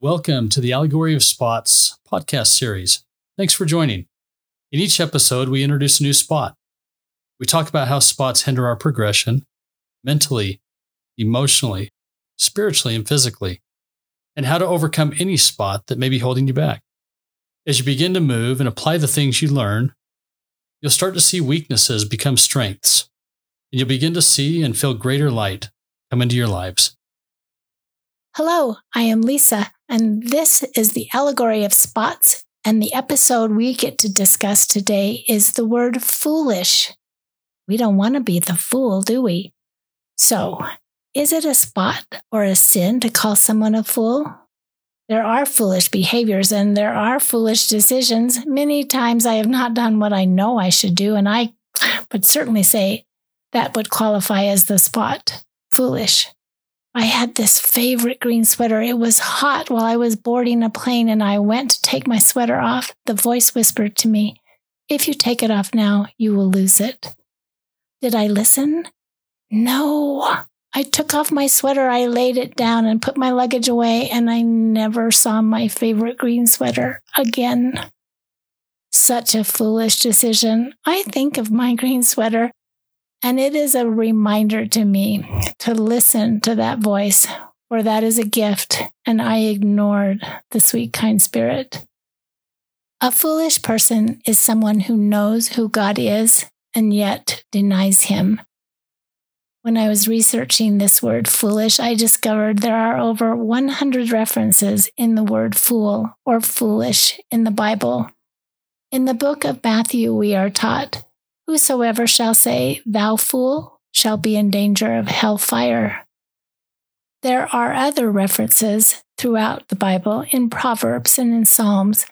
Welcome to the Allegory of Spots podcast series. Thanks for joining. In each episode, we introduce a new spot. We talk about how spots hinder our progression mentally, emotionally, spiritually, and physically, and how to overcome any spot that may be holding you back. As you begin to move and apply the things you learn, you'll start to see weaknesses become strengths, and you'll begin to see and feel greater light come into your lives. Hello, I am Lisa, and this is the Allegory of Spots. And the episode we get to discuss today is the word foolish. We don't want to be the fool, do we? So, is it a spot or a sin to call someone a fool? There are foolish behaviors and there are foolish decisions. Many times I have not done what I know I should do, and I would certainly say that would qualify as the spot foolish. I had this favorite green sweater. It was hot while I was boarding a plane and I went to take my sweater off. The voice whispered to me, If you take it off now, you will lose it. Did I listen? No. I took off my sweater, I laid it down and put my luggage away, and I never saw my favorite green sweater again. Such a foolish decision. I think of my green sweater and it is a reminder to me to listen to that voice, for that is a gift, and I ignored the sweet, kind spirit. A foolish person is someone who knows who God is and yet denies him. When I was researching this word foolish, I discovered there are over 100 references in the word fool or foolish in the Bible. In the book of Matthew, we are taught Whosoever shall say, Thou fool, shall be in danger of hell fire. There are other references throughout the Bible in Proverbs and in Psalms.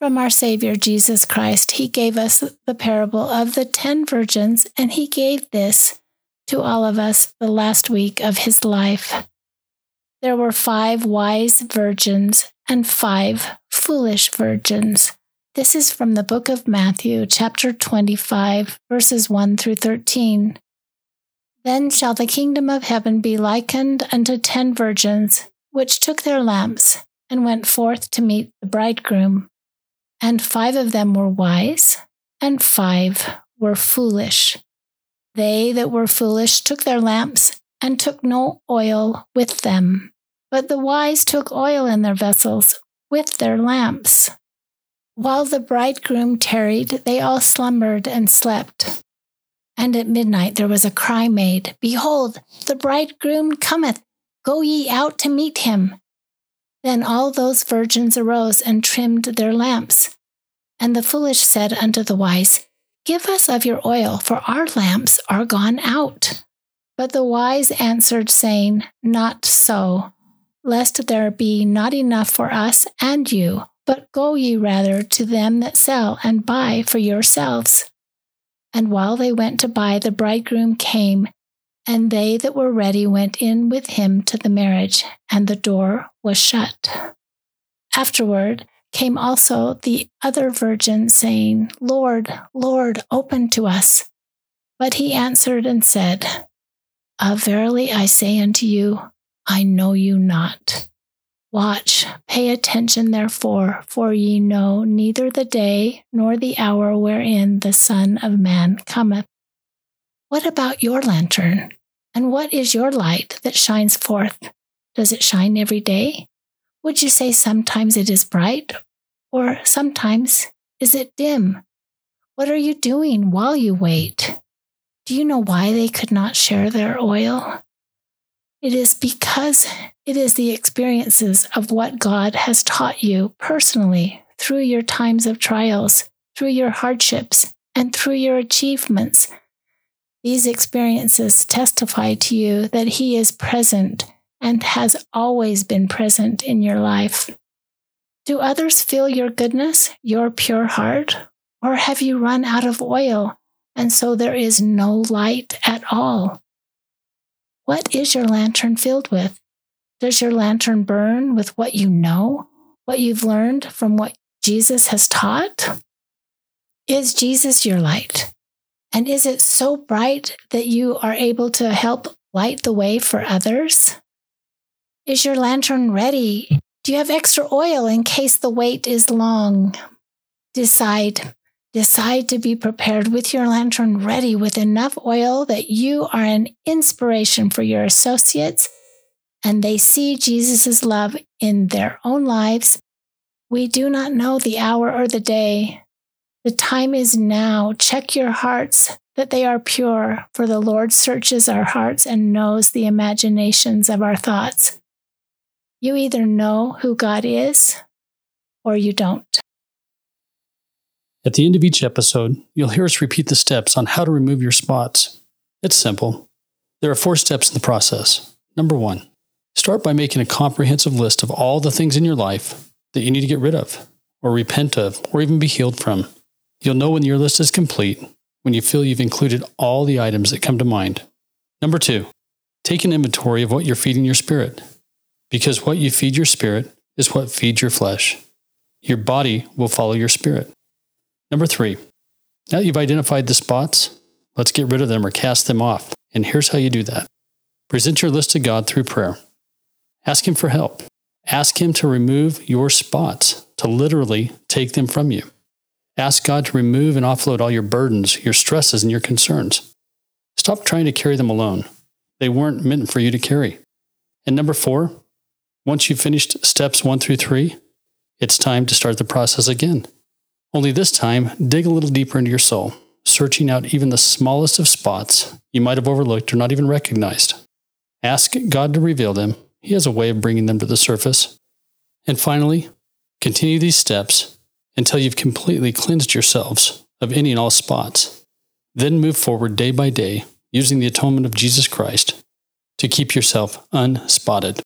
From our Savior Jesus Christ, He gave us the parable of the ten virgins, and He gave this to all of us the last week of His life. There were five wise virgins and five foolish virgins. This is from the book of Matthew, chapter 25, verses 1 through 13. Then shall the kingdom of heaven be likened unto ten virgins, which took their lamps and went forth to meet the bridegroom. And five of them were wise, and five were foolish. They that were foolish took their lamps and took no oil with them. But the wise took oil in their vessels with their lamps. While the bridegroom tarried, they all slumbered and slept. And at midnight there was a cry made Behold, the bridegroom cometh, go ye out to meet him. Then all those virgins arose and trimmed their lamps. And the foolish said unto the wise, Give us of your oil, for our lamps are gone out. But the wise answered, saying, Not so, lest there be not enough for us and you. But go ye rather to them that sell and buy for yourselves. And while they went to buy, the bridegroom came, and they that were ready went in with him to the marriage, and the door was shut. Afterward came also the other virgins, saying, Lord, Lord, open to us. But he answered and said, Verily I say unto you, I know you not. Watch, pay attention, therefore, for ye know neither the day nor the hour wherein the Son of Man cometh. What about your lantern? And what is your light that shines forth? Does it shine every day? Would you say sometimes it is bright, or sometimes is it dim? What are you doing while you wait? Do you know why they could not share their oil? It is because it is the experiences of what God has taught you personally through your times of trials, through your hardships, and through your achievements. These experiences testify to you that He is present and has always been present in your life. Do others feel your goodness, your pure heart? Or have you run out of oil and so there is no light at all? What is your lantern filled with? Does your lantern burn with what you know, what you've learned from what Jesus has taught? Is Jesus your light? And is it so bright that you are able to help light the way for others? Is your lantern ready Do you have extra oil in case the wait is long? Decide. Decide to be prepared with your lantern ready with enough oil that you are an inspiration for your associates and they see Jesus' love in their own lives. We do not know the hour or the day. The time is now. Check your hearts that they are pure, for the Lord searches our hearts and knows the imaginations of our thoughts. You either know who God is or you don't. At the end of each episode, you'll hear us repeat the steps on how to remove your spots. It's simple. There are four steps in the process. Number one, start by making a comprehensive list of all the things in your life that you need to get rid of, or repent of, or even be healed from. You'll know when your list is complete when you feel you've included all the items that come to mind. Number two, take an inventory of what you're feeding your spirit, because what you feed your spirit is what feeds your flesh. Your body will follow your spirit. Number three, now that you've identified the spots, let's get rid of them or cast them off. And here's how you do that present your list to God through prayer. Ask Him for help. Ask Him to remove your spots, to literally take them from you. Ask God to remove and offload all your burdens, your stresses, and your concerns. Stop trying to carry them alone. They weren't meant for you to carry. And number four, once you've finished steps one through three, it's time to start the process again. Only this time, dig a little deeper into your soul, searching out even the smallest of spots you might have overlooked or not even recognized. Ask God to reveal them. He has a way of bringing them to the surface. And finally, continue these steps until you've completely cleansed yourselves of any and all spots. Then move forward day by day using the atonement of Jesus Christ to keep yourself unspotted.